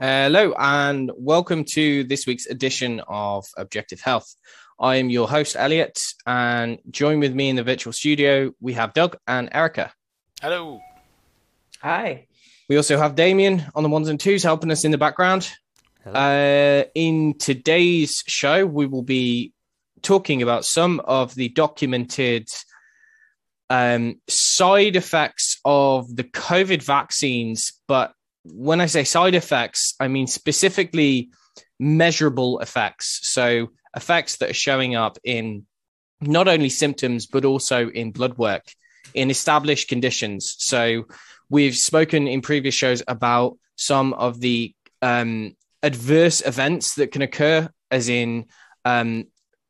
Hello, and welcome to this week's edition of Objective Health. I am your host, Elliot, and join with me in the virtual studio, we have Doug and Erica. Hello. Hi. We also have Damien on the ones and twos helping us in the background. Uh, in today's show, we will be talking about some of the documented um, side effects of the COVID vaccines. But when I say side effects, I mean specifically measurable effects. So, effects that are showing up in not only symptoms, but also in blood work in established conditions. So, we've spoken in previous shows about some of the um, adverse events that can occur, as in um,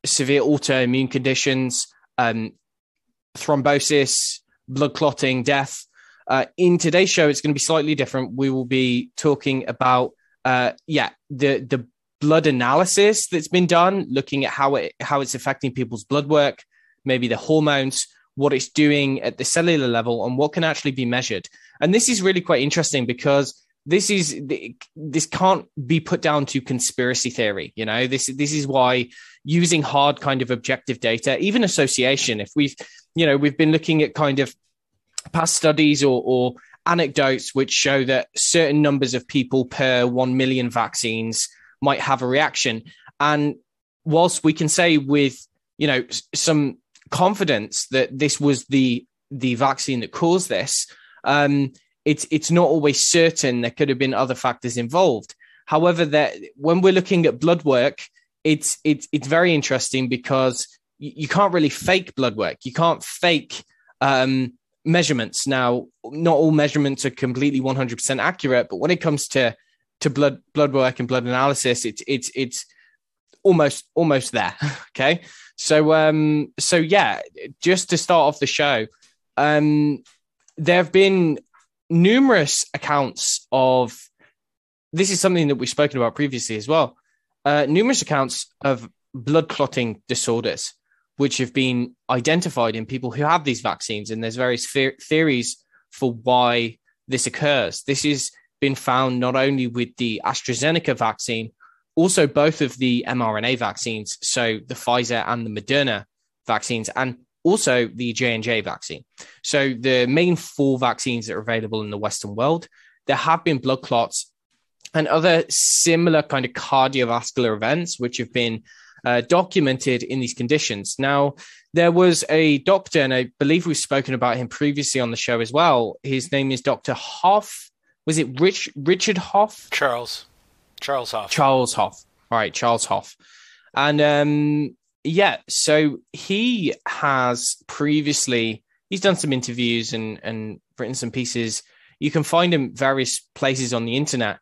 severe autoimmune conditions, um, thrombosis, blood clotting, death. Uh, in today's show, it's going to be slightly different. We will be talking about, uh, yeah, the the blood analysis that's been done, looking at how it how it's affecting people's blood work, maybe the hormones, what it's doing at the cellular level, and what can actually be measured. And this is really quite interesting because this is this can't be put down to conspiracy theory you know this this is why using hard kind of objective data even association if we've you know we've been looking at kind of past studies or, or anecdotes which show that certain numbers of people per 1 million vaccines might have a reaction and whilst we can say with you know some confidence that this was the the vaccine that caused this um it's it's not always certain. There could have been other factors involved. However, that when we're looking at blood work, it's it's it's very interesting because you, can't really fake blood work. You can't fake um, measurements. Now, not all measurements are completely 100% accurate, but when it comes to to blood blood work and blood analysis, it's it's it's almost almost there. okay, so um so yeah, just to start off the show, um there have been numerous accounts of this is something that we've spoken about previously as well. Uh, numerous accounts of blood clotting disorders, which have been identified in people who have these vaccines, and there's various theories for why this occurs. This has been found not only with the AstraZeneca vaccine, also both of the mRNA vaccines, so the Pfizer and the Moderna vaccines, and also the J&J vaccine. So the main four vaccines that are available in the Western world, there have been blood clots and other similar kind of cardiovascular events, which have been uh, documented in these conditions. Now, there was a doctor, and I believe we've spoken about him previously on the show as well. His name is Dr. Hoffe. Was it Rich, Richard Hoffe? Charles. Charles Hoffe. Charles Hoffe. All right, Charles Hoffe. And um, yeah, so he has previously he's done some interviews and and written some pieces. You can find him various places on the internet.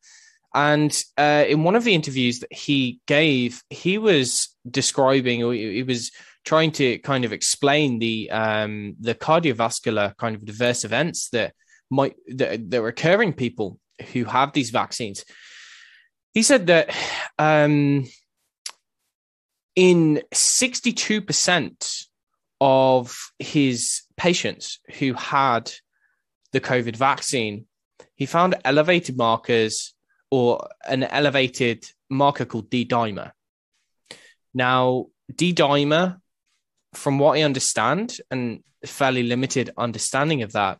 And uh, in one of the interviews that he gave, he was describing, or he was trying to kind of explain the um, the cardiovascular kind of diverse events that might that, that are occurring people who have these vaccines. He said that um, in 62% of his patients who had the COVID vaccine, he found elevated markers or an elevated marker called D dimer. Now, D dimer, from what I understand, and fairly limited understanding of that,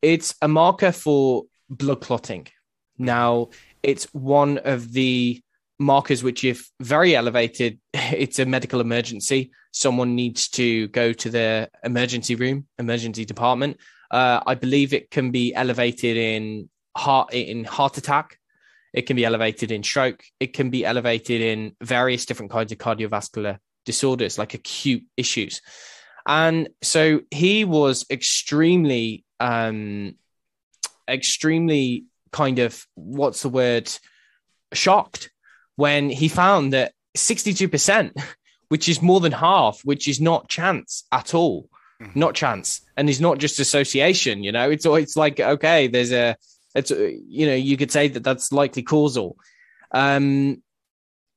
it's a marker for blood clotting. Now, it's one of the markers which if very elevated it's a medical emergency. Someone needs to go to the emergency room emergency department. Uh, i believe it can be elevated in heart in heart attack it can be elevated in stroke. It can be elevated in various different kinds of cardiovascular disorders like acute issues. And so he was extremely um extremely kind of what's the word? Shocked when he found that 62%, which is more than half, which is not chance at all, mm-hmm. not chance, and it's not just association. You know, it's it's like okay, there's a, it's you know, you could say that that's likely causal, um,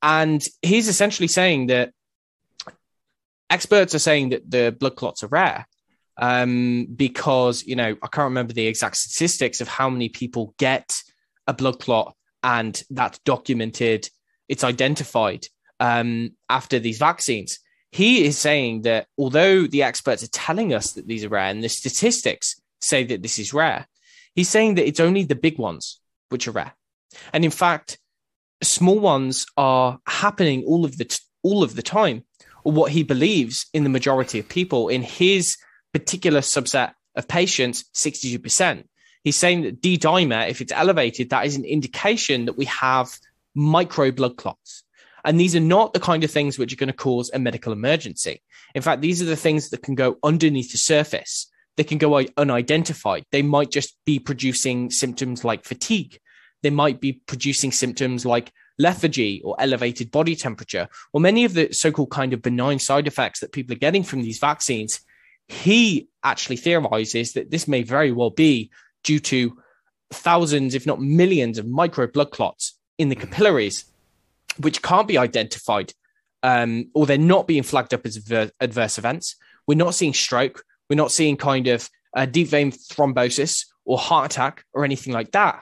and he's essentially saying that experts are saying that the blood clots are rare. Um, because you know, I can't remember the exact statistics of how many people get a blood clot and that's documented, it's identified um, after these vaccines. He is saying that although the experts are telling us that these are rare and the statistics say that this is rare, he's saying that it's only the big ones which are rare. And in fact, small ones are happening all of the t- all of the time. Or what he believes in the majority of people in his particular subset of patients, 62%. He's saying that D dimer, if it's elevated, that is an indication that we have micro blood clots. And these are not the kind of things which are going to cause a medical emergency. In fact, these are the things that can go underneath the surface. They can go unidentified. They might just be producing symptoms like fatigue. They might be producing symptoms like lethargy or elevated body temperature, or many of the so called kind of benign side effects that people are getting from these vaccines. He actually theorizes that this may very well be due to thousands, if not millions, of micro blood clots in the capillaries, which can't be identified um, or they're not being flagged up as adverse events. We're not seeing stroke. We're not seeing kind of deep vein thrombosis or heart attack or anything like that,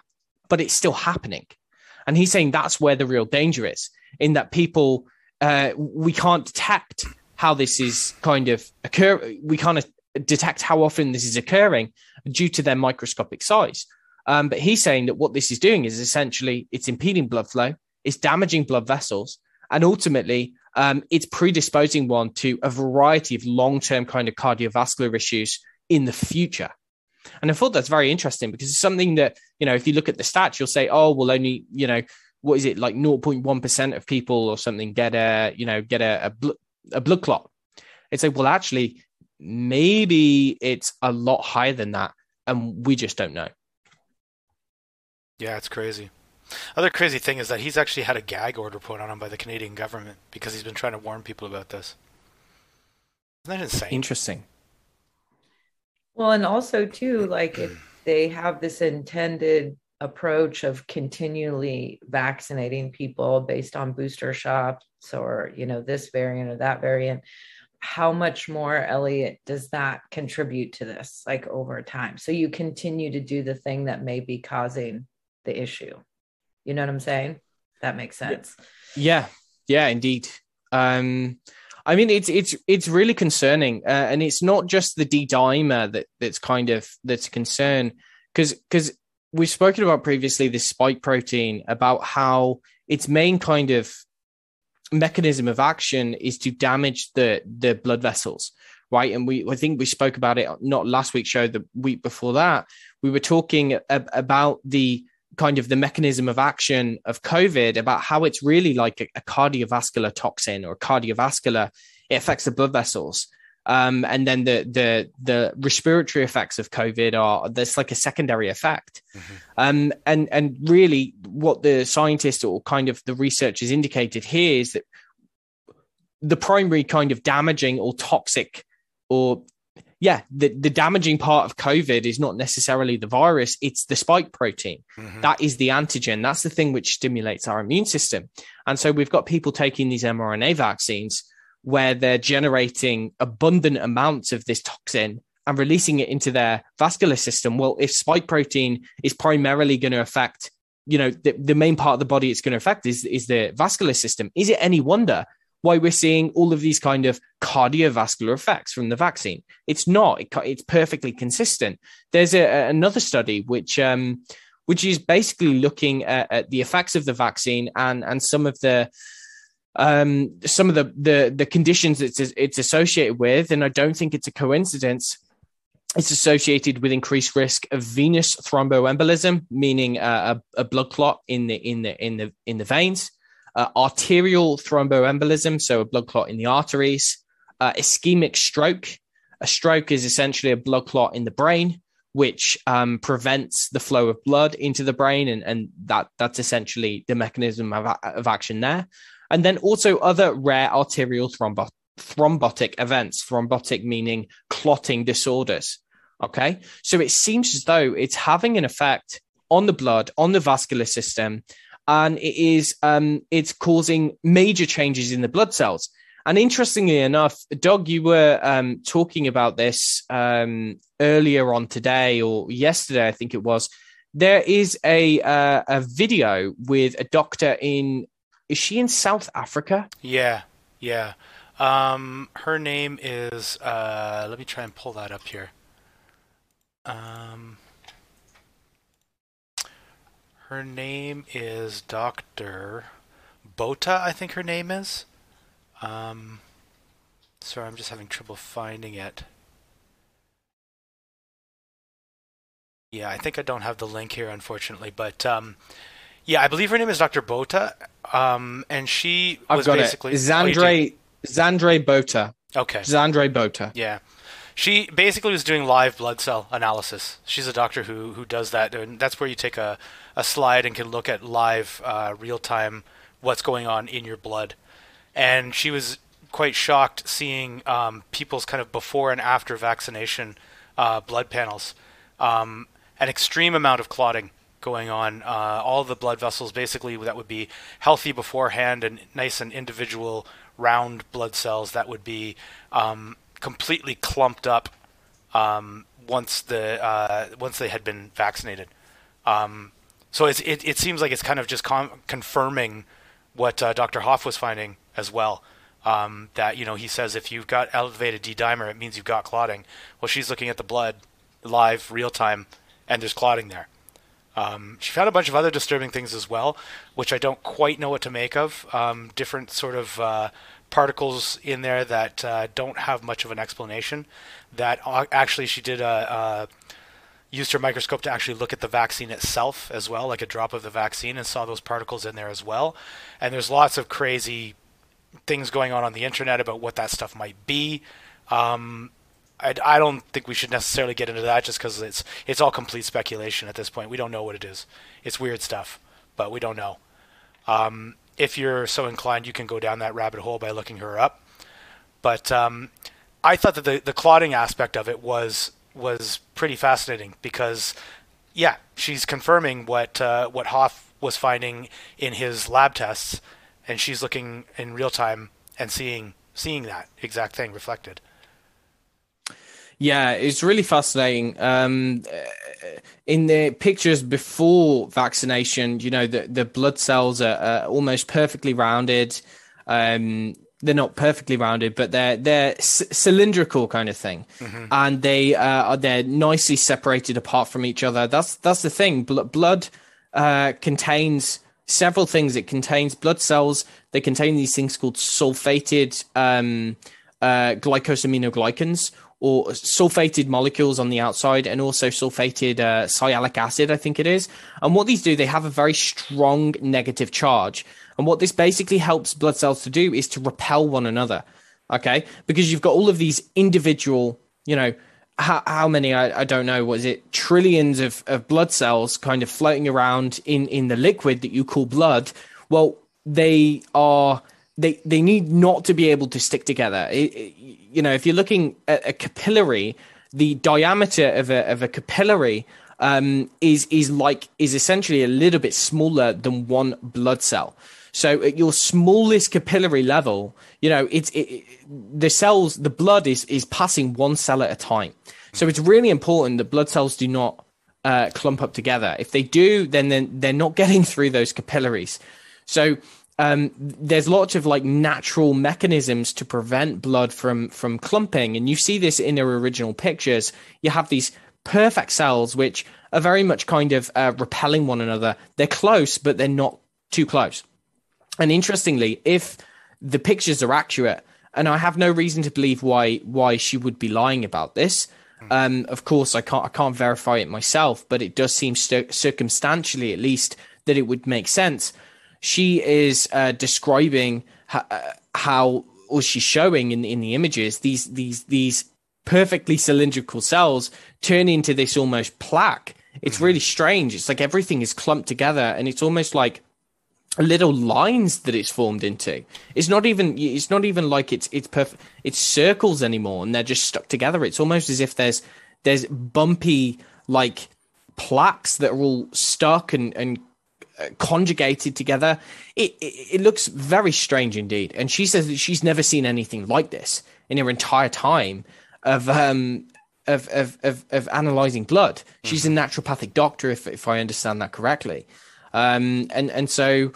but it's still happening. And he's saying that's where the real danger is in that people, uh, we can't detect how this is kind of occur. We can't detect how often this is occurring due to their microscopic size. Um, but he's saying that what this is doing is essentially it's impeding blood flow, it's damaging blood vessels, and ultimately um, it's predisposing one to a variety of long-term kind of cardiovascular issues in the future. And I thought that's very interesting because it's something that, you know, if you look at the stats, you'll say, oh, well, only, you know, what is it like 0.1% of people or something get a, you know, get a, a, bl- a blood clot. It's like, well, actually, maybe it's a lot higher than that and we just don't know. Yeah, it's crazy. Other crazy thing is that he's actually had a gag order put on him by the Canadian government because he's been trying to warn people about this. Isn't that insane? Interesting. Well, and also too, like if hmm. they have this intended approach of continually vaccinating people based on booster shots or you know this variant or that variant how much more elliot does that contribute to this like over time so you continue to do the thing that may be causing the issue you know what i'm saying? That makes sense. Yeah. Yeah indeed. Um i mean it's it's it's really concerning uh, and it's not just the d dimer that that's kind of that's a concern because because we've spoken about previously this spike protein about how its main kind of mechanism of action is to damage the the blood vessels right? And we i think we spoke about it not last week's show the week before that. We were talking ab- about the kind of the mechanism of action of covid about how it's really like a, a cardiovascular toxin or cardiovascular it affects the blood vessels um, and then the the the respiratory effects of COVID are there's like a secondary effect. Mm-hmm. Um, and and really, what the scientists or kind of the research has indicated here is that the primary kind of damaging or toxic or yeah, the, the damaging part of COVID is not necessarily the virus, it's the spike protein. Mm-hmm. That is the antigen. That's the thing which stimulates our immune system. And so we've got people taking these mRNA vaccines where they're generating abundant amounts of this toxin and releasing it into their vascular system. Well, if spike protein is primarily going to affect, you know, the, the main part of the body it's going to affect is, is the vascular system. Is it any wonder why we're seeing all of these kind of cardiovascular effects from the vaccine? It's not. It, it's perfectly consistent. There's a, another study which um, which is basically looking at, at the effects of the vaccine and and some of the um, some of the, the the conditions it's it's associated with, and I don't think it's a coincidence. It's associated with increased risk of venous thromboembolism, meaning uh, a, a, blood clot in the in the in the in the veins, uh, arterial thromboembolism, so a blood clot in the arteries, uh, ischemic stroke. A stroke is essentially a blood clot in the brain, which um, prevents the flow of blood into the brain, and, and that that's essentially the mechanism of, of action there and then also other rare arterial thrombo- thrombotic events, thrombotic meaning clotting disorders. Okay. So it seems as though it's having an effect on the blood, on the vascular system, and it is um, it's causing major changes in the blood cells. And interestingly enough, Doug, you were um, talking about this um, earlier on today or yesterday, I think it was, there is a uh, a video with a doctor in. Is she in South Africa? Yeah, yeah. Um, her name is. Uh, let me try and pull that up here. Um, her name is Doctor Botha, I think her name is. Um, sorry, I'm just having trouble finding it. Yeah, I think I don't have the link here, unfortunately. But um, yeah, I believe her name is Dr. Botha, um, and she I've was got basically it. Zandre Zandre Botha. Okay. Zandre Botha. Yeah. She basically was doing live blood cell analysis. She's a doctor who who does that, and that's where you take a, a slide and can look at live, uh, real time what's going on in your blood. And she was quite shocked seeing um, people's kind of before and after vaccination uh, blood panels. Um, an extreme amount of clotting going on. Uh, all the blood vessels, basically, that would be healthy beforehand and nice and individual round blood cells that would be um, completely clumped up um, once the uh, once they had been vaccinated. Um, so it, it seems like it's kind of just con- confirming what uh, Dr. Hoffe was finding as well. Um, that you know he says if you've got elevated D dimer, it means you've got clotting. Well, she's looking at the blood live, real time, and there's clotting there. Um, she found a bunch of other disturbing things as well, which I don't quite know what to make of. Um, different sort of uh, particles in there that uh, don't have much of an explanation. That actually she did a, a, used her microscope to actually look at the vaccine itself as well, like a drop of the vaccine, and saw those particles in there as well. And there's lots of crazy things going on on the internet about what that stuff might be. Um, I, I don't think we should necessarily get into that just because it's it's all complete speculation at this point. We don't know what it is. It's weird stuff, but we don't know. Um, if you're so inclined, you can go down that rabbit hole by looking her up. But um, I thought that the, the clotting aspect of it was was pretty fascinating because, yeah, she's confirming what uh, what Hoffe was finding in his lab tests, and she's looking in real time and seeing seeing that exact thing reflected. Yeah, it's really fascinating. Um, in the pictures before vaccination, you know, the, the blood cells are, are almost perfectly rounded. Um, they're not perfectly rounded, but they're they're c- cylindrical kind of thing, mm-hmm. and they uh, are they're nicely separated apart from each other. That's that's the thing. blood uh, contains several things. It contains blood cells. They contain these things called sulfated um, uh, glycosaminoglycans, or sulfated molecules on the outside and also sulfated uh, sialic acid, I think it is. And what these do, they have a very strong negative charge. And what this basically helps blood cells to do is to repel one another. Okay. Because you've got all of these individual, you know, how, how many, I, I don't know, was it trillions of, of blood cells kind of floating around in, in the liquid that you call blood? Well, they are they they need not to be able to stick together. It, it, you know, if you're looking at a capillary, the diameter of a of a capillary um, is is like is essentially a little bit smaller than one blood cell. So at your smallest capillary level, you know, it's it, the cells, the blood is is passing one cell at a time. So it's really important that blood cells do not uh, clump up together. If they do, then then they're not getting through those capillaries. So um, there's lots of like natural mechanisms to prevent blood from from clumping, and you see this in their original pictures. You have these perfect cells which are very much kind of uh, repelling one another. They're close, but they're not too close. And interestingly, if the pictures are accurate, and I have no reason to believe why why she would be lying about this. Um, of course, I can't I can't verify it myself, but it does seem st- circumstantially, at least, that it would make sense she is uh, describing how, uh, how, or she's showing in in the images these these these perfectly cylindrical cells turn into this almost plaque. It's mm-hmm. really strange. It's like everything is clumped together, and it's almost like little lines that it's formed into. It's not even it's not even like it's it's perfect. It's circles anymore, and they're just stuck together. It's almost as if there's there's bumpy like plaques that are all stuck and and conjugated together. It, it, it looks very strange indeed. And she says that she's never seen anything like this in her entire time of um of of of, of analyzing blood. She's a naturopathic doctor, if if I understand that correctly. Um, and and so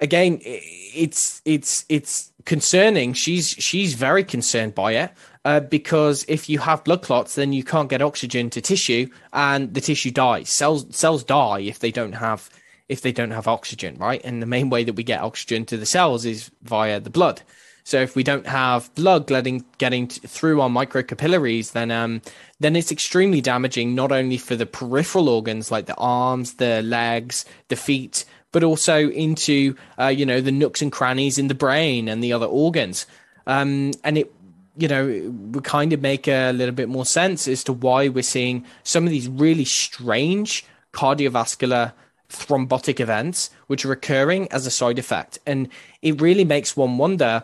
again, it's it's it's concerning. She's she's very concerned by it. Uh, because if you have blood clots, then you can't get oxygen to tissue, and the tissue dies. Cells cells die if they don't have if they don't have oxygen, right? And the main way that we get oxygen to the cells is via the blood. So if we don't have blood getting getting through our microcapillaries, then um, then it's extremely damaging not only for the peripheral organs like the arms, the legs, the feet, but also into uh, you know the nooks and crannies in the brain and the other organs. Um, and it you know would kind of make a little bit more sense as to why we're seeing some of these really strange cardiovascular thrombotic events which are occurring as a side effect. And it really makes one wonder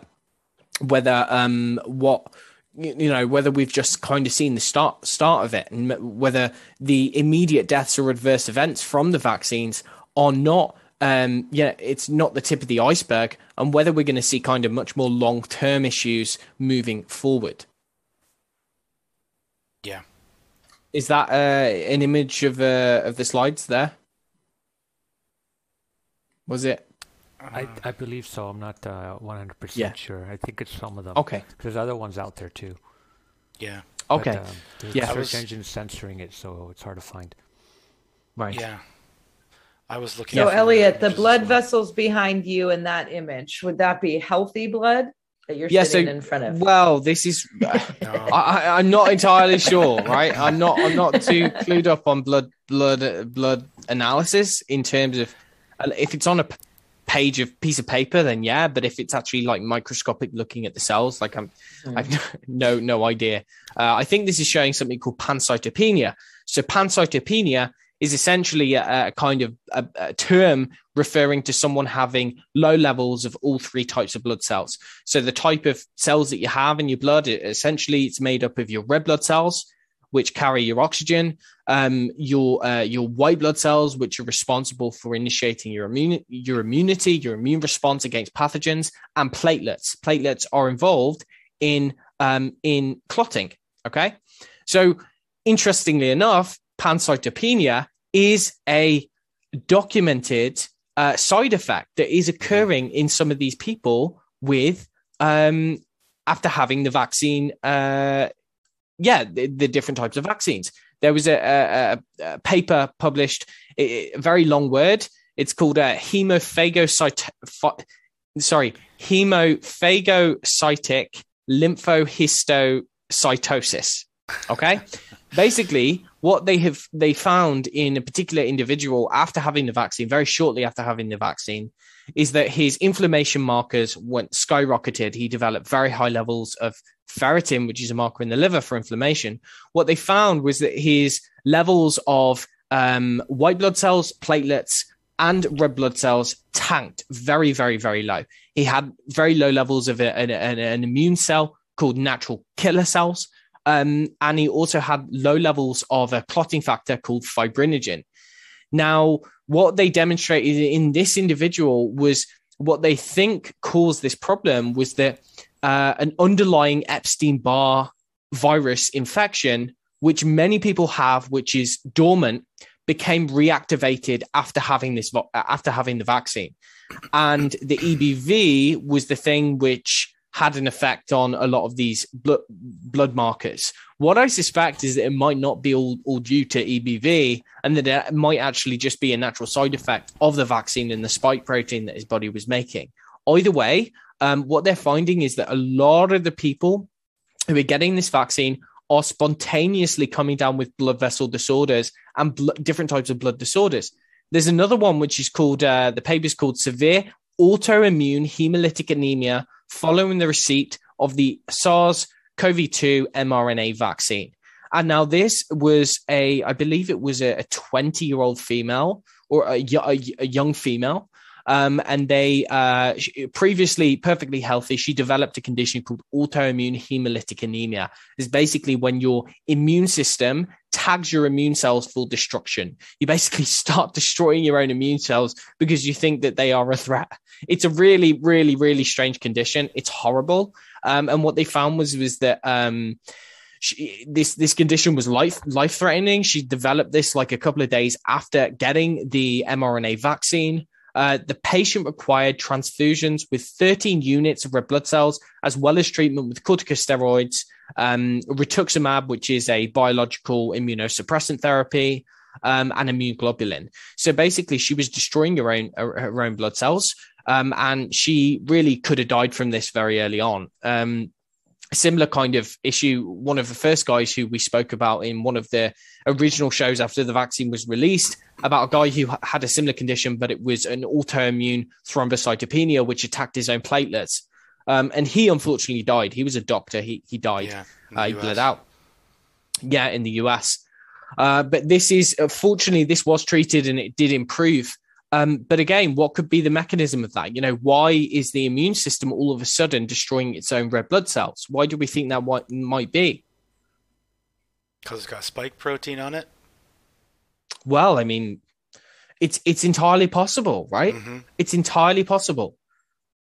whether um, what you know whether we've just kind of seen the start start of it and whether the immediate deaths or adverse events from the vaccines are not um yeah it's not the tip of the iceberg and whether we're going to see kind of much more long term issues moving forward. Yeah. Is that uh, an image of uh, of the slides there was it I, I believe so. I'm not uh, 100% Yeah. sure. I think it's some of them. okay There's other ones out there too. yeah okay But, um, the Yeah. search I was- engine's censoring it, so it's hard to find. right yeah i was looking So, Elliot, the blood well. vessels behind you in that image, would that be healthy blood that you're Yeah, so- in front of? well this is No. I, I, I'm not entirely sure, right? I'm not. I'm not too clued up on blood, blood, blood analysis in terms of if it's on a page of piece of paper, then yeah. But if it's actually like microscopic, looking at the cells, like I'm, Hmm. I've no no idea. Uh, I think this is showing something called pancytopenia. So pancytopenia is essentially a, a kind of a, a term referring to someone having low levels of all three types of blood cells. So the type of cells that you have in your blood, it, essentially, it's made up of your red blood cells, which carry your oxygen, um, your uh, your white blood cells, which are responsible for initiating your immune your immunity, your immune response against pathogens, and platelets. Platelets are involved in um, in clotting. Okay, so interestingly enough, pancytopenia is a documented uh, side effect that is occurring in some of these people with um, after having the vaccine. Uh, yeah, the, the different types of vaccines. There was a, a, a- paper published, a, very long word. It's called a hemophagocyte. pho- Sorry, hemophagocytic lymphohistiocytosis. Okay, basically, what they have they found in a particular individual after having the vaccine, very shortly after having the vaccine, is that his inflammation markers went skyrocketed. He developed very high levels of ferritin, which is a marker in the liver for inflammation. What they found was that his levels of um, white blood cells, platelets, and red blood cells tanked very, very, very low. He had very low levels of a- an, an, an immune cell called natural killer cells. Um, and he also had low levels of a clotting factor called fibrinogen. Now, what they demonstrated in this individual was what they think caused this problem was that uh, an underlying Epstein Barr virus infection, which many people have, which is dormant, became reactivated after having this after having the vaccine, and the EBV was the thing which had an effect on a lot of these blood, blood markers. What I suspect is that it might not be all, all due to EBV, and that it might actually just be a natural side effect of the vaccine and the spike protein that his body was making. Either way, um, what they're finding is that a lot of the people who are getting this vaccine are spontaneously coming down with blood vessel disorders and bl- different types of blood disorders. There's another one which is called uh, the paper is called severe autoimmune hemolytic anemia following the receipt of the SARS-CoV-2 mRNA vaccine. And now this was a, I believe it was a 20 year old female or a young female. Um, and they uh, previously perfectly healthy. She developed a condition called autoimmune hemolytic anemia. It's basically when your immune system tags your immune cells for destruction. You basically start destroying your own immune cells because you think that they are a threat. It's a really, really, really strange condition. It's horrible. Um, and what they found was was that um, she, this this condition was life life threatening. She developed this like a couple of days after getting the mRNA vaccine. Uh, the patient required transfusions with 13 units of red blood cells, as well as treatment with corticosteroids, um, rituximab, which is a biological immunosuppressant therapy, um, and immune globulin. So basically, she was destroying her own her own blood cells, um, and she really could have died from this very early on. Um, similar kind of issue. One of the first guys who we spoke about in one of the original shows after the vaccine was released about a guy who had a similar condition, but it was an autoimmune thrombocytopenia, which attacked his own platelets. Um, and he unfortunately died. He was a doctor. He he died. Yeah, uh, he bled out. Yeah, in the US. Uh, but this is, uh, fortunately, this was treated and it did improve. Um, but again, what could be the mechanism of that? You know, why is the immune system all of a sudden destroying its own red blood cells? Why do we think that what might be? Because it's got spike protein on it. Well, I mean, it's it's entirely possible, right? Mm-hmm. It's entirely possible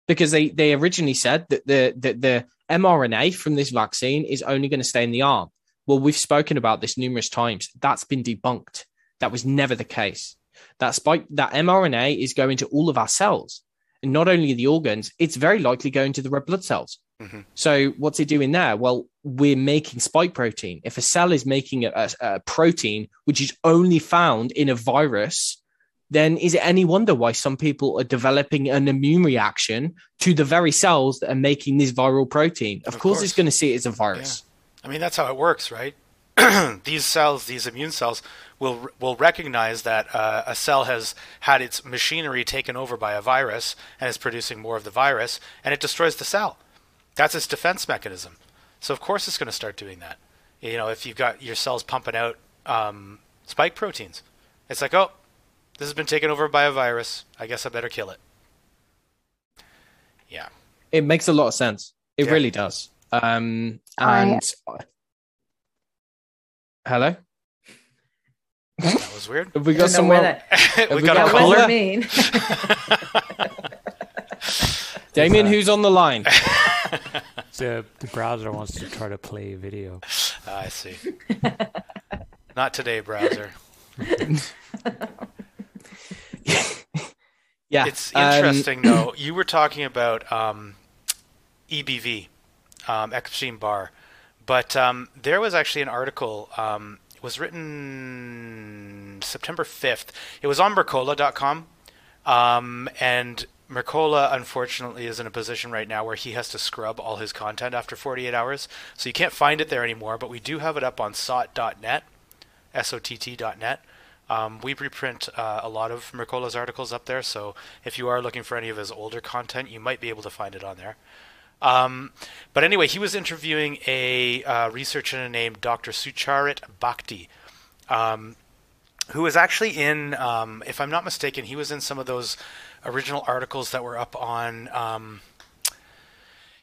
because they they originally said that the that the mRNA from this vaccine is only going to stay in the arm. Well, we've spoken about this numerous times. That's been debunked. That was never the case. That spike, that mRNA is going to all of our cells, and not only the organs. It's very likely going to the red blood cells. Mm-hmm. So, what's it doing there? Well, we're making spike protein. If a cell is making a, a, a protein which is only found in a virus, then is it any wonder why some people are developing an immune reaction to the very cells that are making this viral protein? Of, of course, course, it's going to see it as a virus. Yeah. I mean, that's how it works, right? these cells, these immune cells, will will recognize that uh, a cell has had its machinery taken over by a virus and is producing more of the virus, and it destroys the cell. That's its defense mechanism. So of course it's going to start doing that. You know, if you've got your cells pumping out um, spike proteins, it's like, oh, this has been taken over by a virus. I guess I better kill it. Yeah. It makes a lot of sense. It yeah. really does. Um, and I... hello. That was weird. Have we got someone? we, we got, got a caller. Mean. Damien, who's on the line? the, the browser wants to try to play a video. Ah, I see. Not today, browser. yeah, it's interesting um, though. You were talking about um, EBV um, Epstein Barr. But um, there was actually an article. Um, it was written September 5th. It was on Mercola.com. Um, and Mercola, unfortunately, is in a position right now where he has to scrub all his content after 48 hours. So you can't find it there anymore, but we do have it up on sott.net, S-O-T-T.net. Um, we reprint uh, a lot of Mercola's articles up there, so if you are looking for any of his older content, you might be able to find it on there. Um, but anyway, he was interviewing a uh, researcher named Dr. Sucharit Bhakdi, um, who was actually in, um, if I'm not mistaken, he was in some of those original articles that were up on, um,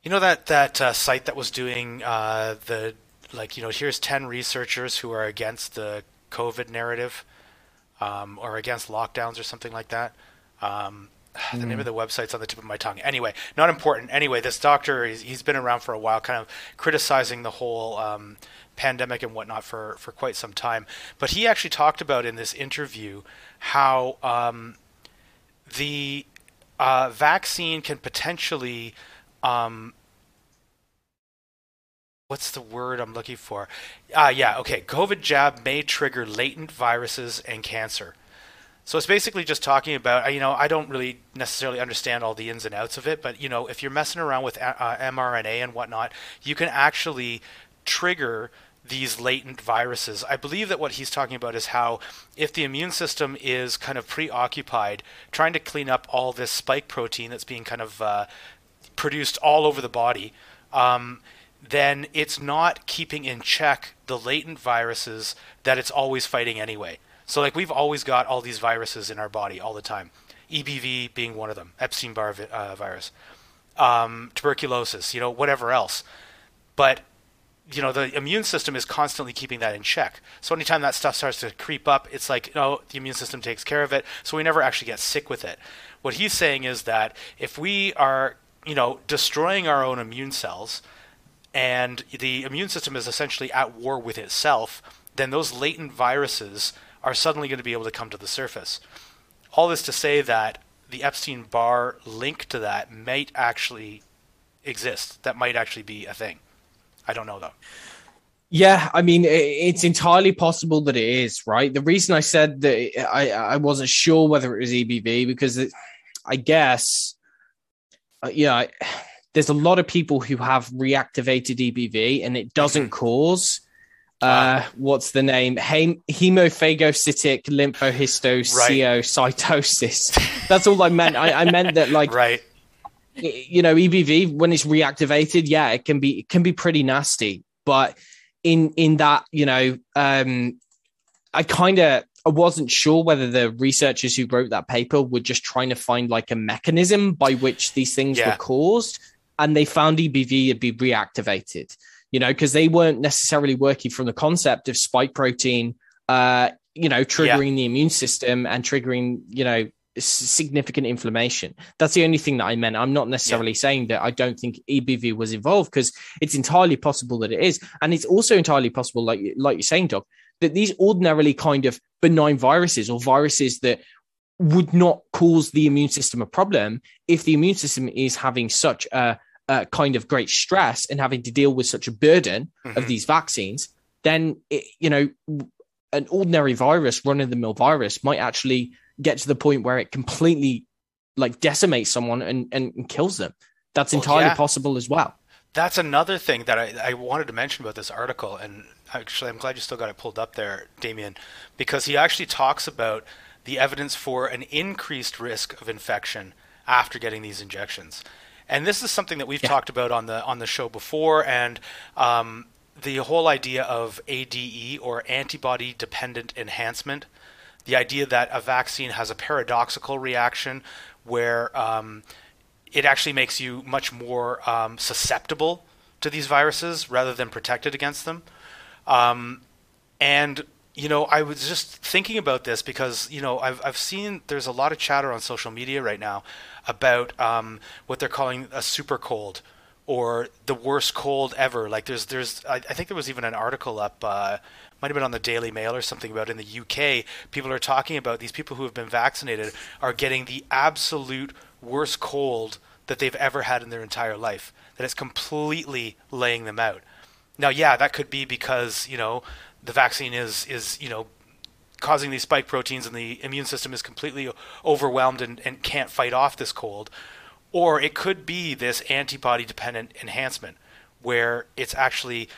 you know, that that uh, site that was doing uh, the like, you know, here's ten researchers who are against the COVID narrative um, or against lockdowns or something like that. Um, the mm. name of the website's on the tip of my tongue. Anyway, not important. Anyway, this doctor he's, he's been around for a while, kind of criticizing the whole um, pandemic and whatnot for for quite some time. But he actually talked about in this interview how um, the uh, vaccine can potentially um, what's the word I'm looking for? Ah, uh, yeah, okay. COVID jab may trigger latent viruses and cancer. So it's basically just talking about, you know, I don't really necessarily understand all the ins and outs of it, but, you know, if you're messing around with uh, mRNA and whatnot, you can actually trigger these latent viruses. I believe that what he's talking about is how if the immune system is kind of preoccupied trying to clean up all this spike protein that's being kind of uh, produced all over the body, um, then it's not keeping in check the latent viruses that it's always fighting anyway. So like we've always got all these viruses in our body all the time. EBV being one of them, Epstein-Barr vi- uh, virus, um, tuberculosis, you know, whatever else. But you know, the immune system is constantly keeping that in check. So anytime that stuff starts to creep up, it's like, no, the immune system takes care of it. So we never actually get sick with it. What he's saying is that if we are, you know, destroying our own immune cells, and the immune system is essentially at war with itself, then those latent viruses are suddenly going to be able to come to the surface. All this to say that the Epstein Barr link to that might actually exist. That might actually be a thing. I don't know though. Yeah, I mean, it's entirely possible that it is right. The reason I said that I I wasn't sure whether it was EBV because it, I guess, uh, yeah, I, there's a lot of people who have reactivated EBV and it doesn't mm-hmm. cause uh, what's the name? Hem- hemophagocytic lymphohistiocytosis. Right. That's all I meant. I, I meant that, like, right. You know, EBV when it's reactivated, yeah, it can be it can be pretty nasty. But in in that, you know, um, I kind of I wasn't sure whether the researchers who wrote that paper were just trying to find like a mechanism by which these things yeah. were caused, and they found EBV had been reactivated you know, because they weren't necessarily working from the concept of spike protein, uh, you know, triggering yeah. the immune system and triggering, you know, significant inflammation. That's the only thing that I meant. I'm not necessarily yeah. saying that I don't think EBV was involved because it's entirely possible that it is, and it's also entirely possible, like like you're saying, Doug, that these ordinarily kind of benign viruses or viruses that would not cause the immune system a problem if the immune system is having such a uh, kind of great stress and having to deal with such a burden mm-hmm. of these vaccines, then it, you know an ordinary virus, run of the mill virus, might actually get to the point where it completely like decimates someone and, and, and kills them. That's well, entirely yeah. possible as well. That's another thing that I, I wanted to mention about this article, and actually, I'm glad you still got it pulled up there, Damien, because he actually talks about the evidence for an increased risk of infection after getting these injections. And this is something that we've yeah. talked about on the on the show before, and um, the whole idea of ADE or antibody dependent enhancement, the idea that a vaccine has a paradoxical reaction where um, it actually makes you much more um, susceptible to these viruses rather than protected against them. Um, and you know, I was just thinking about this because you know I've I've seen there's a lot of chatter on social media right now about um, what they're calling a super cold or the worst cold ever. Like there's there's I, I think there was even an article up. Uh, might have been on the Daily Mail or something about in the UK. People are talking about these people who have been vaccinated are getting the absolute worst cold that they've ever had in their entire life. That it's completely laying them out. Now, yeah, that could be because you know the vaccine is is you know causing these spike proteins and the immune system is completely overwhelmed and, and can't fight off this cold. Or it could be this antibody dependent enhancement where it's actually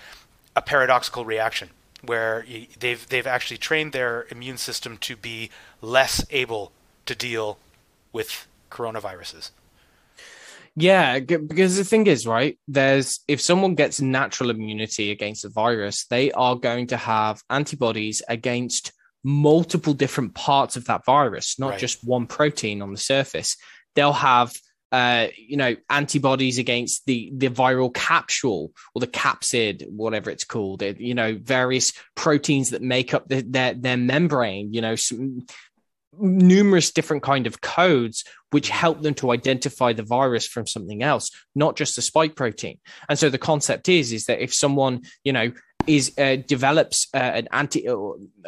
a paradoxical reaction where they've they've actually trained their immune system to be less able to deal with coronaviruses. Yeah, because the thing is, right? There's if someone gets natural immunity against a virus, they are going to have antibodies against multiple different parts of that virus, not right. just one protein on the surface. They'll have uh, you know, antibodies against the the viral capsule or the capsid, whatever it's called. It, you know, various proteins that make up the, their their membrane. You know, numerous different kind of codes which help them to identify the virus from something else not just the spike protein and so the concept is is that if someone you know is uh, develops uh, an anti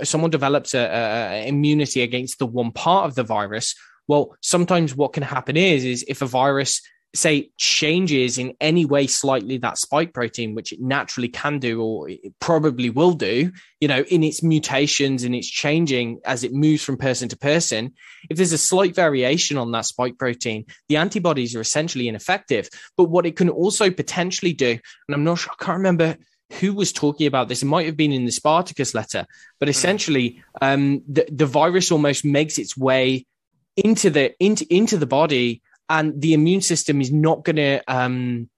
someone develops a, a, immunity against the one part of the virus well sometimes what can happen is is if a virus say changes in any way slightly that spike protein, which it naturally can do or it probably will do, you know, in its mutations and its changing as it moves from person to person, if there's a slight variation on that spike protein, the antibodies are essentially ineffective. But what it can also potentially do, and I'm not sure, I can't remember who was talking about this. It might have been in the Spartacus letter, but hmm. essentially, um, the, the virus almost makes its way into the into into the body and the immune system is not going to um,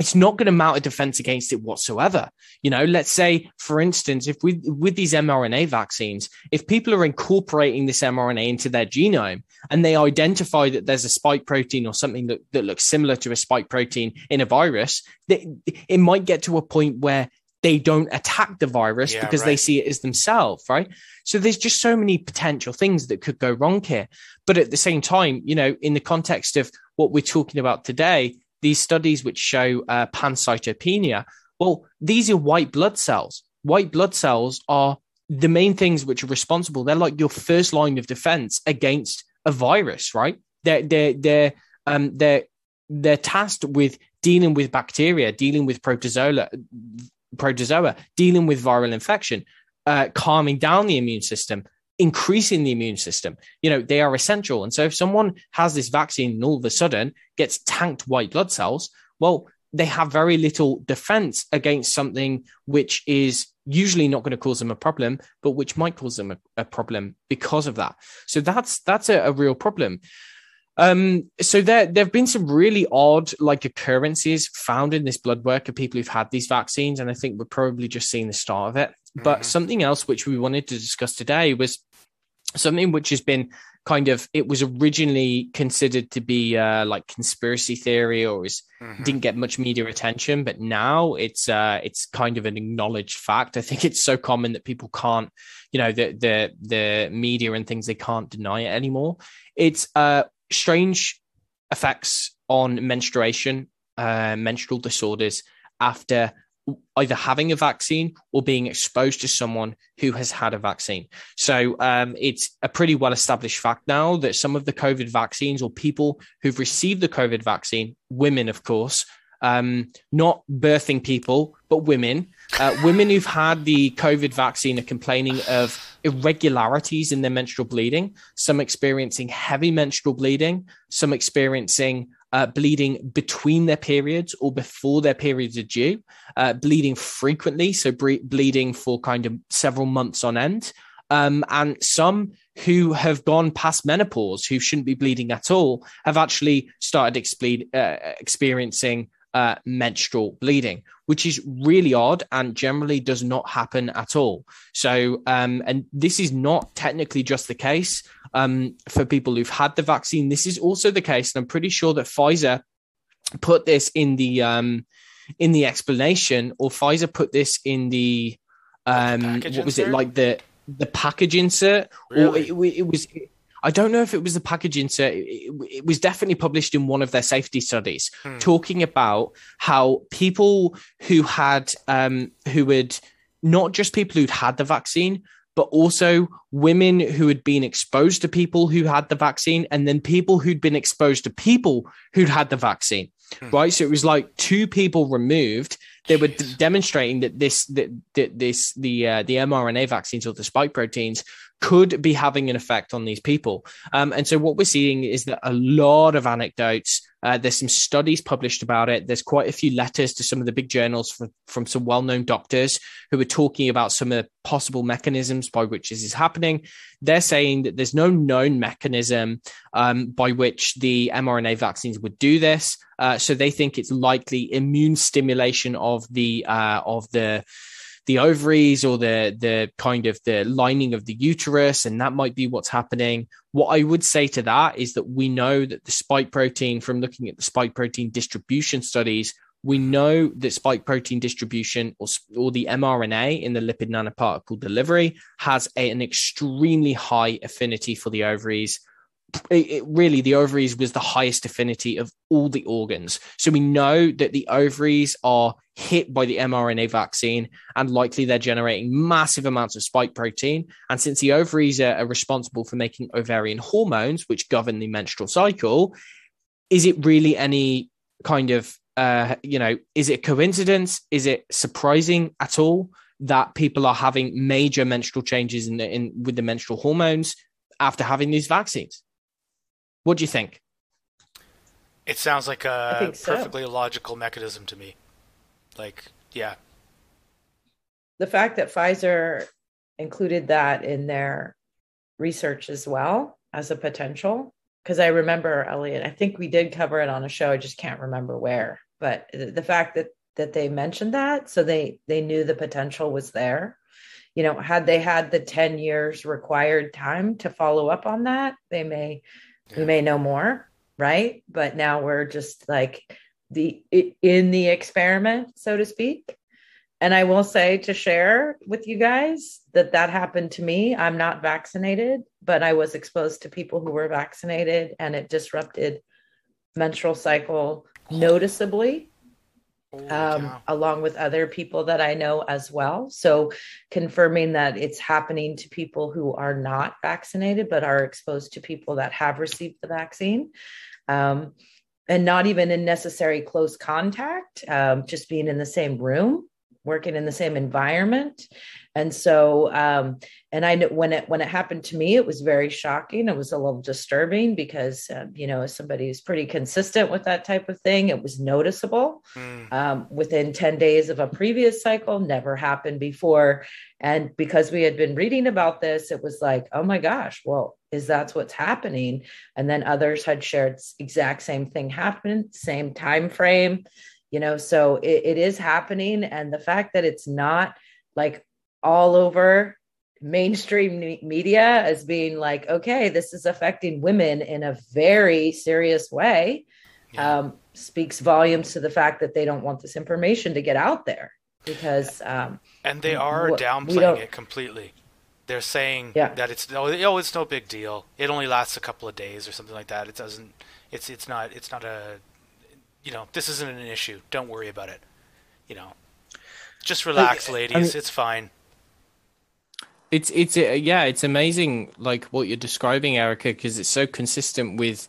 it's not going to mount a defense against it whatsoever. You know, let's say, for instance, if we with these mRNA vaccines, if people are incorporating this mRNA into their genome and they identify that there's a spike protein or something that, that looks similar to a spike protein in a virus, it might get to a point where they don't attack the virus yeah, because right. they see it as themselves, right? So there's just so many potential things that could go wrong here. But at the same time, you know, in the context of what we're talking about today, these studies which show uh, pancytopenia, Well, these are white blood cells. White blood cells are the main things which are responsible. They're like your first line of defense against a virus, right? They're they're they're um they're they're tasked with dealing with bacteria, dealing with protozoa, protozoa, dealing with viral infection, uh, calming down the immune system, increasing the immune system. You know, they are essential. And so if someone has this vaccine and all of a sudden gets tanked white blood cells, well, they have very little defense against something which is usually not going to cause them a problem, but which might cause them a, a problem because of that. So that's that's a, a real problem. Um, so there there have been some really odd like occurrences found in this blood work of people who've had these vaccines, and I think we're probably just seeing the start of it. Mm-hmm. But something else which we wanted to discuss today was something which has been kind of it was originally considered to be uh, like conspiracy theory or mm-hmm. didn't get much media attention but now it's uh it's kind of an acknowledged fact i think it's so common that people can't you know the the the media and things they can't deny it anymore it's uh strange effects on menstruation uh menstrual disorders after either having a vaccine or being exposed to someone who has had a vaccine. So um, it's a pretty well established fact now that some of the COVID vaccines or people who've received the COVID vaccine, women, of course, um, not birthing people, but women, uh, women who've had the COVID vaccine are complaining of irregularities in their menstrual bleeding, some experiencing heavy menstrual bleeding, some experiencing uh, bleeding between their periods or before their periods are due, uh, bleeding frequently, so bleeding for kind of several months on end, um, and some who have gone past menopause, who shouldn't be bleeding at all, have actually started exple- uh, experiencing uh, menstrual bleeding, which is really odd and generally does not happen at all. So, um, and this is not technically just the case um, for people who've had the vaccine. This is also the case, and I'm pretty sure that Pfizer put this in the um, in the explanation, or Pfizer put this in the um, what was it like the the package insert, really? or it, it was. I don't know if it was the package insert. It, it, was definitely published in one of their safety studies, hmm. talking about how people who had um, who had not just people who'd had the vaccine, but also women who had been exposed to people who had the vaccine and then people who'd been exposed to people who'd had the vaccine. Hmm. Right. So it was like two people removed. They were d- demonstrating that this, that, that this, the, uh, the mRNA vaccines or the spike proteins could be having an effect on these people. Um, and so what we're seeing is that a lot of anecdotes uh, there's some studies published about it. There's quite a few letters to some of the big journals from, from some well known doctors who are talking about some of the possible mechanisms by which this is happening. They're saying that there's no known mechanism um, by which the mRNA vaccines would do this. Uh, so they think it's likely immune stimulation of the uh, of the the ovaries or the the kind of the lining of the uterus, and that might be what's happening. What I would say to that is that we know that the spike protein, from looking at the spike protein distribution studies, we know that spike protein distribution or, or the mRNA in the lipid nanoparticle delivery has a, an extremely high affinity for the ovaries it, it really the ovaries was the highest affinity of all the organs. So we know that the ovaries are hit by the mRNA vaccine and likely they're generating massive amounts of spike protein. And since the ovaries are, are responsible for making ovarian hormones, which govern the menstrual cycle, is it really any kind of uh, you know, is it coincidence? Is it surprising at all that people are having major menstrual changes in, the, in with the menstrual hormones after having these vaccines? What do you think? It sounds like a perfectly logical mechanism to me. Like, yeah. The fact that Pfizer included that in their research as well as a potential, because I remember Elliot, I think we did cover it on a show. I just can't remember where. But the fact that that they mentioned that, so they they knew the potential was there. You know, had they had the 10 years required time to follow up on that, they may yeah. we may know more right? But now we're just like the in the experiment so to speak. And i will say to share with you guys that that happened to me. I'm not vaccinated but i was exposed to people who were vaccinated and it disrupted menstrual cycle noticeably um, along with other people that I know as well. So, confirming that it's happening to people who are not vaccinated but are exposed to people that have received the vaccine. Um, and not even in necessary close contact, um, just being in the same room, working in the same environment. And so, um, and I know when it when it happened to me, it was very shocking. It was a little disturbing because uh, you know, as somebody who's pretty consistent with that type of thing, it was noticeable. Mm. Um, within ten days of a previous cycle, never happened before. And because we had been reading about this, it was like, oh my gosh, well, is that's what's happening? And then others had shared exact same thing happened, same time frame. You know, so it, it is happening, and the fact that it's not like all over mainstream media as being like, okay, this is affecting women in a very serious way, yeah. um, speaks volumes to the fact that they don't want this information to get out there because. Um, and they are w- downplaying it completely. They're saying yeah. that it's oh, oh it's no big deal. It only lasts a couple of days or something like that. It doesn't. It's it's not it's not a you know this isn't an issue. Don't worry about it. You know, just relax, ladies. I mean, it's fine. It's it's uh, yeah, it's amazing like what you're describing, Erica, because it's so consistent with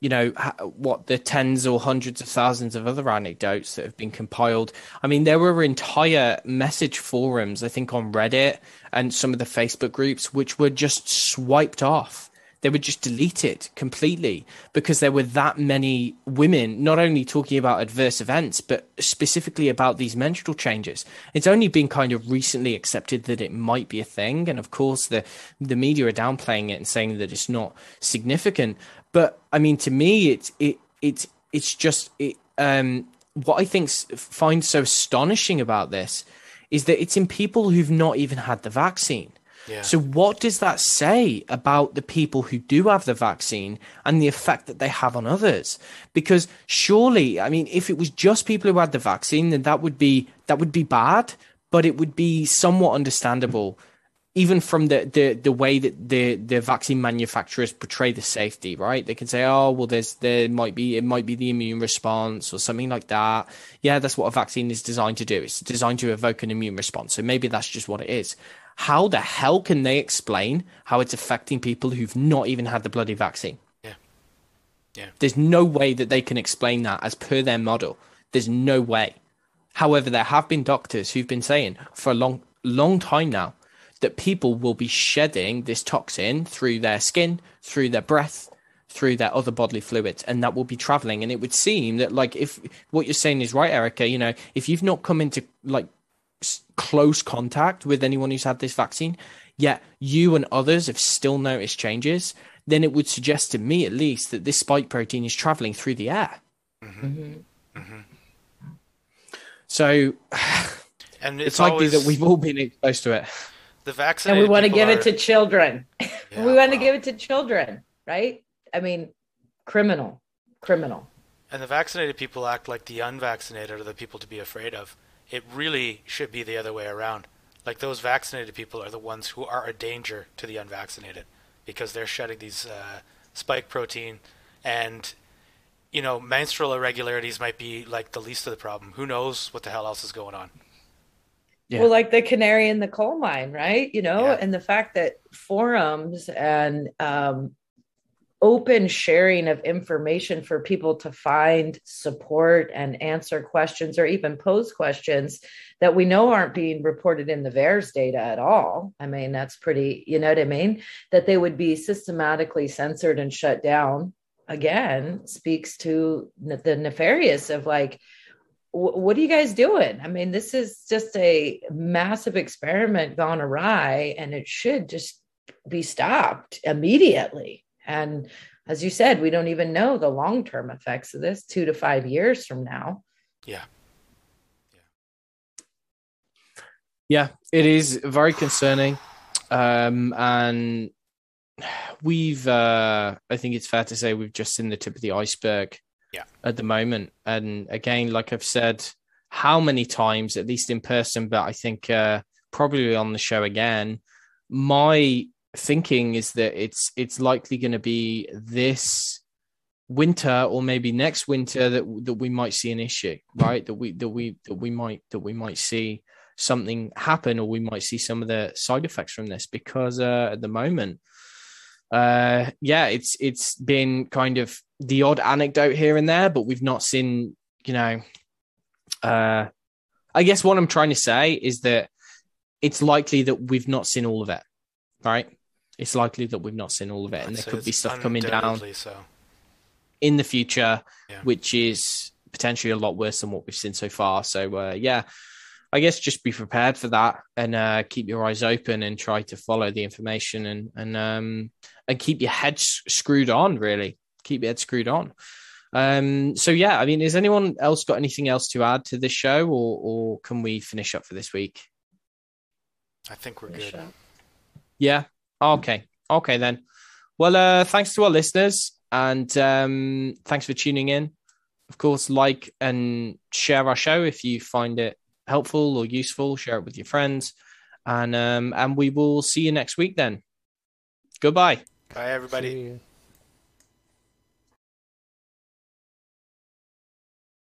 you know what the tens or hundreds of thousands of other anecdotes that have been compiled i mean there were entire message forums i think on reddit and some of the facebook groups which were just swiped off they would just delete it completely because there were that many women not only talking about adverse events but specifically about these menstrual changes. It's only been kind of recently accepted that it might be a thing and of course the the media are downplaying it and saying that it's not significant. But i mean to me it's it it's it's just it um what i think find so astonishing about this is that it's in people who've not even had the vaccine so, what does that say about the people who do have the vaccine and the effect that they have on others? Because surely, I mean, if it was just people who had the vaccine, then that would be that would be bad, but it would be somewhat understandable, even from the the, the way that the the vaccine manufacturers portray the safety. Right? They can say, oh, well, there's there might be it might be the immune response or something like that. Yeah, that's what a vaccine is designed to do. It's designed to evoke an immune response. So maybe that's just what it is. How the hell can they explain how it's affecting people who've not even had the bloody vaccine? Yeah. Yeah. There's no way that they can explain that as per their model. There's no way. However, there have been doctors who've been saying for a long, long time now that people will be shedding this toxin through their skin, through their breath, through their other bodily fluids, and that will be traveling. And it would seem that, like, if what you're saying is right, Erica, you know, if you've not come into like close contact with anyone who's had this vaccine, yet you and others have still noticed changes, then it would suggest to me at least that this spike protein is traveling through the air. Mm-hmm. Mm-hmm. mm-hmm. So, and it's, it's likely always, that we've all been exposed to it. The vaccine, and we want to give are... it to children. Yeah, we want wow. to give it to children, right? I mean, criminal, criminal. And the vaccinated people act like the unvaccinated are the people to be afraid of it really should be the other way around. Like those vaccinated people are the ones who are a danger to the unvaccinated because they're shedding these uh, spike protein and you know menstrual irregularities might be like the least of the problem. Who knows what the hell else is going on? Yeah. Well, like the canary in the coal mine, right? You know, yeah. and the fact that forums and um, open sharing of information for people to find support and answer questions or even pose questions that we know aren't being reported in the VAERS data at all. I mean, that's pretty, you know what I mean? That they would be systematically censored and shut down again speaks to the nefarious of like, what are you guys doing? I mean, this is just a massive experiment gone awry, and it should just be stopped immediately. And as you said, we don't even know the long term effects of this two to five years from now. Yeah. Yeah, it is very concerning. Um, and we've, uh, I think it's fair to say, we've just seen the tip of the iceberg yeah. at the moment. And again, like I've said, how many times, at least in person, but I think uh, probably on the show again, my thinking is that it's it's likely going to be this winter or maybe next winter that that we might see an issue, right? That we that we that we might that we might see something happen or we might see some of the side effects from this because uh, at the moment uh yeah it's it's been kind of the odd anecdote here and there but we've not seen you know uh i guess what i'm trying to say is that it's likely that we've not seen all of it right it's likely that we've not seen all of it and there could be stuff coming down so. in the future Yeah. which is potentially a lot worse than what we've seen so far so uh yeah I guess just be prepared for that and uh, keep your eyes open and try to follow the information and and um, and keep your head screwed on. Really, keep your head screwed on. Um, so yeah, I mean, has anyone else got anything else to add to this show, or or can we finish up for this week? I think we're Finish good. up. Yeah. Okay. Okay then. Well, uh, thanks to our listeners and um, thanks for tuning in. Of course, like and share our show if you find it helpful or useful. Share it with your friends, and um, and we will see you next week. Then, goodbye. Bye, everybody. See ya.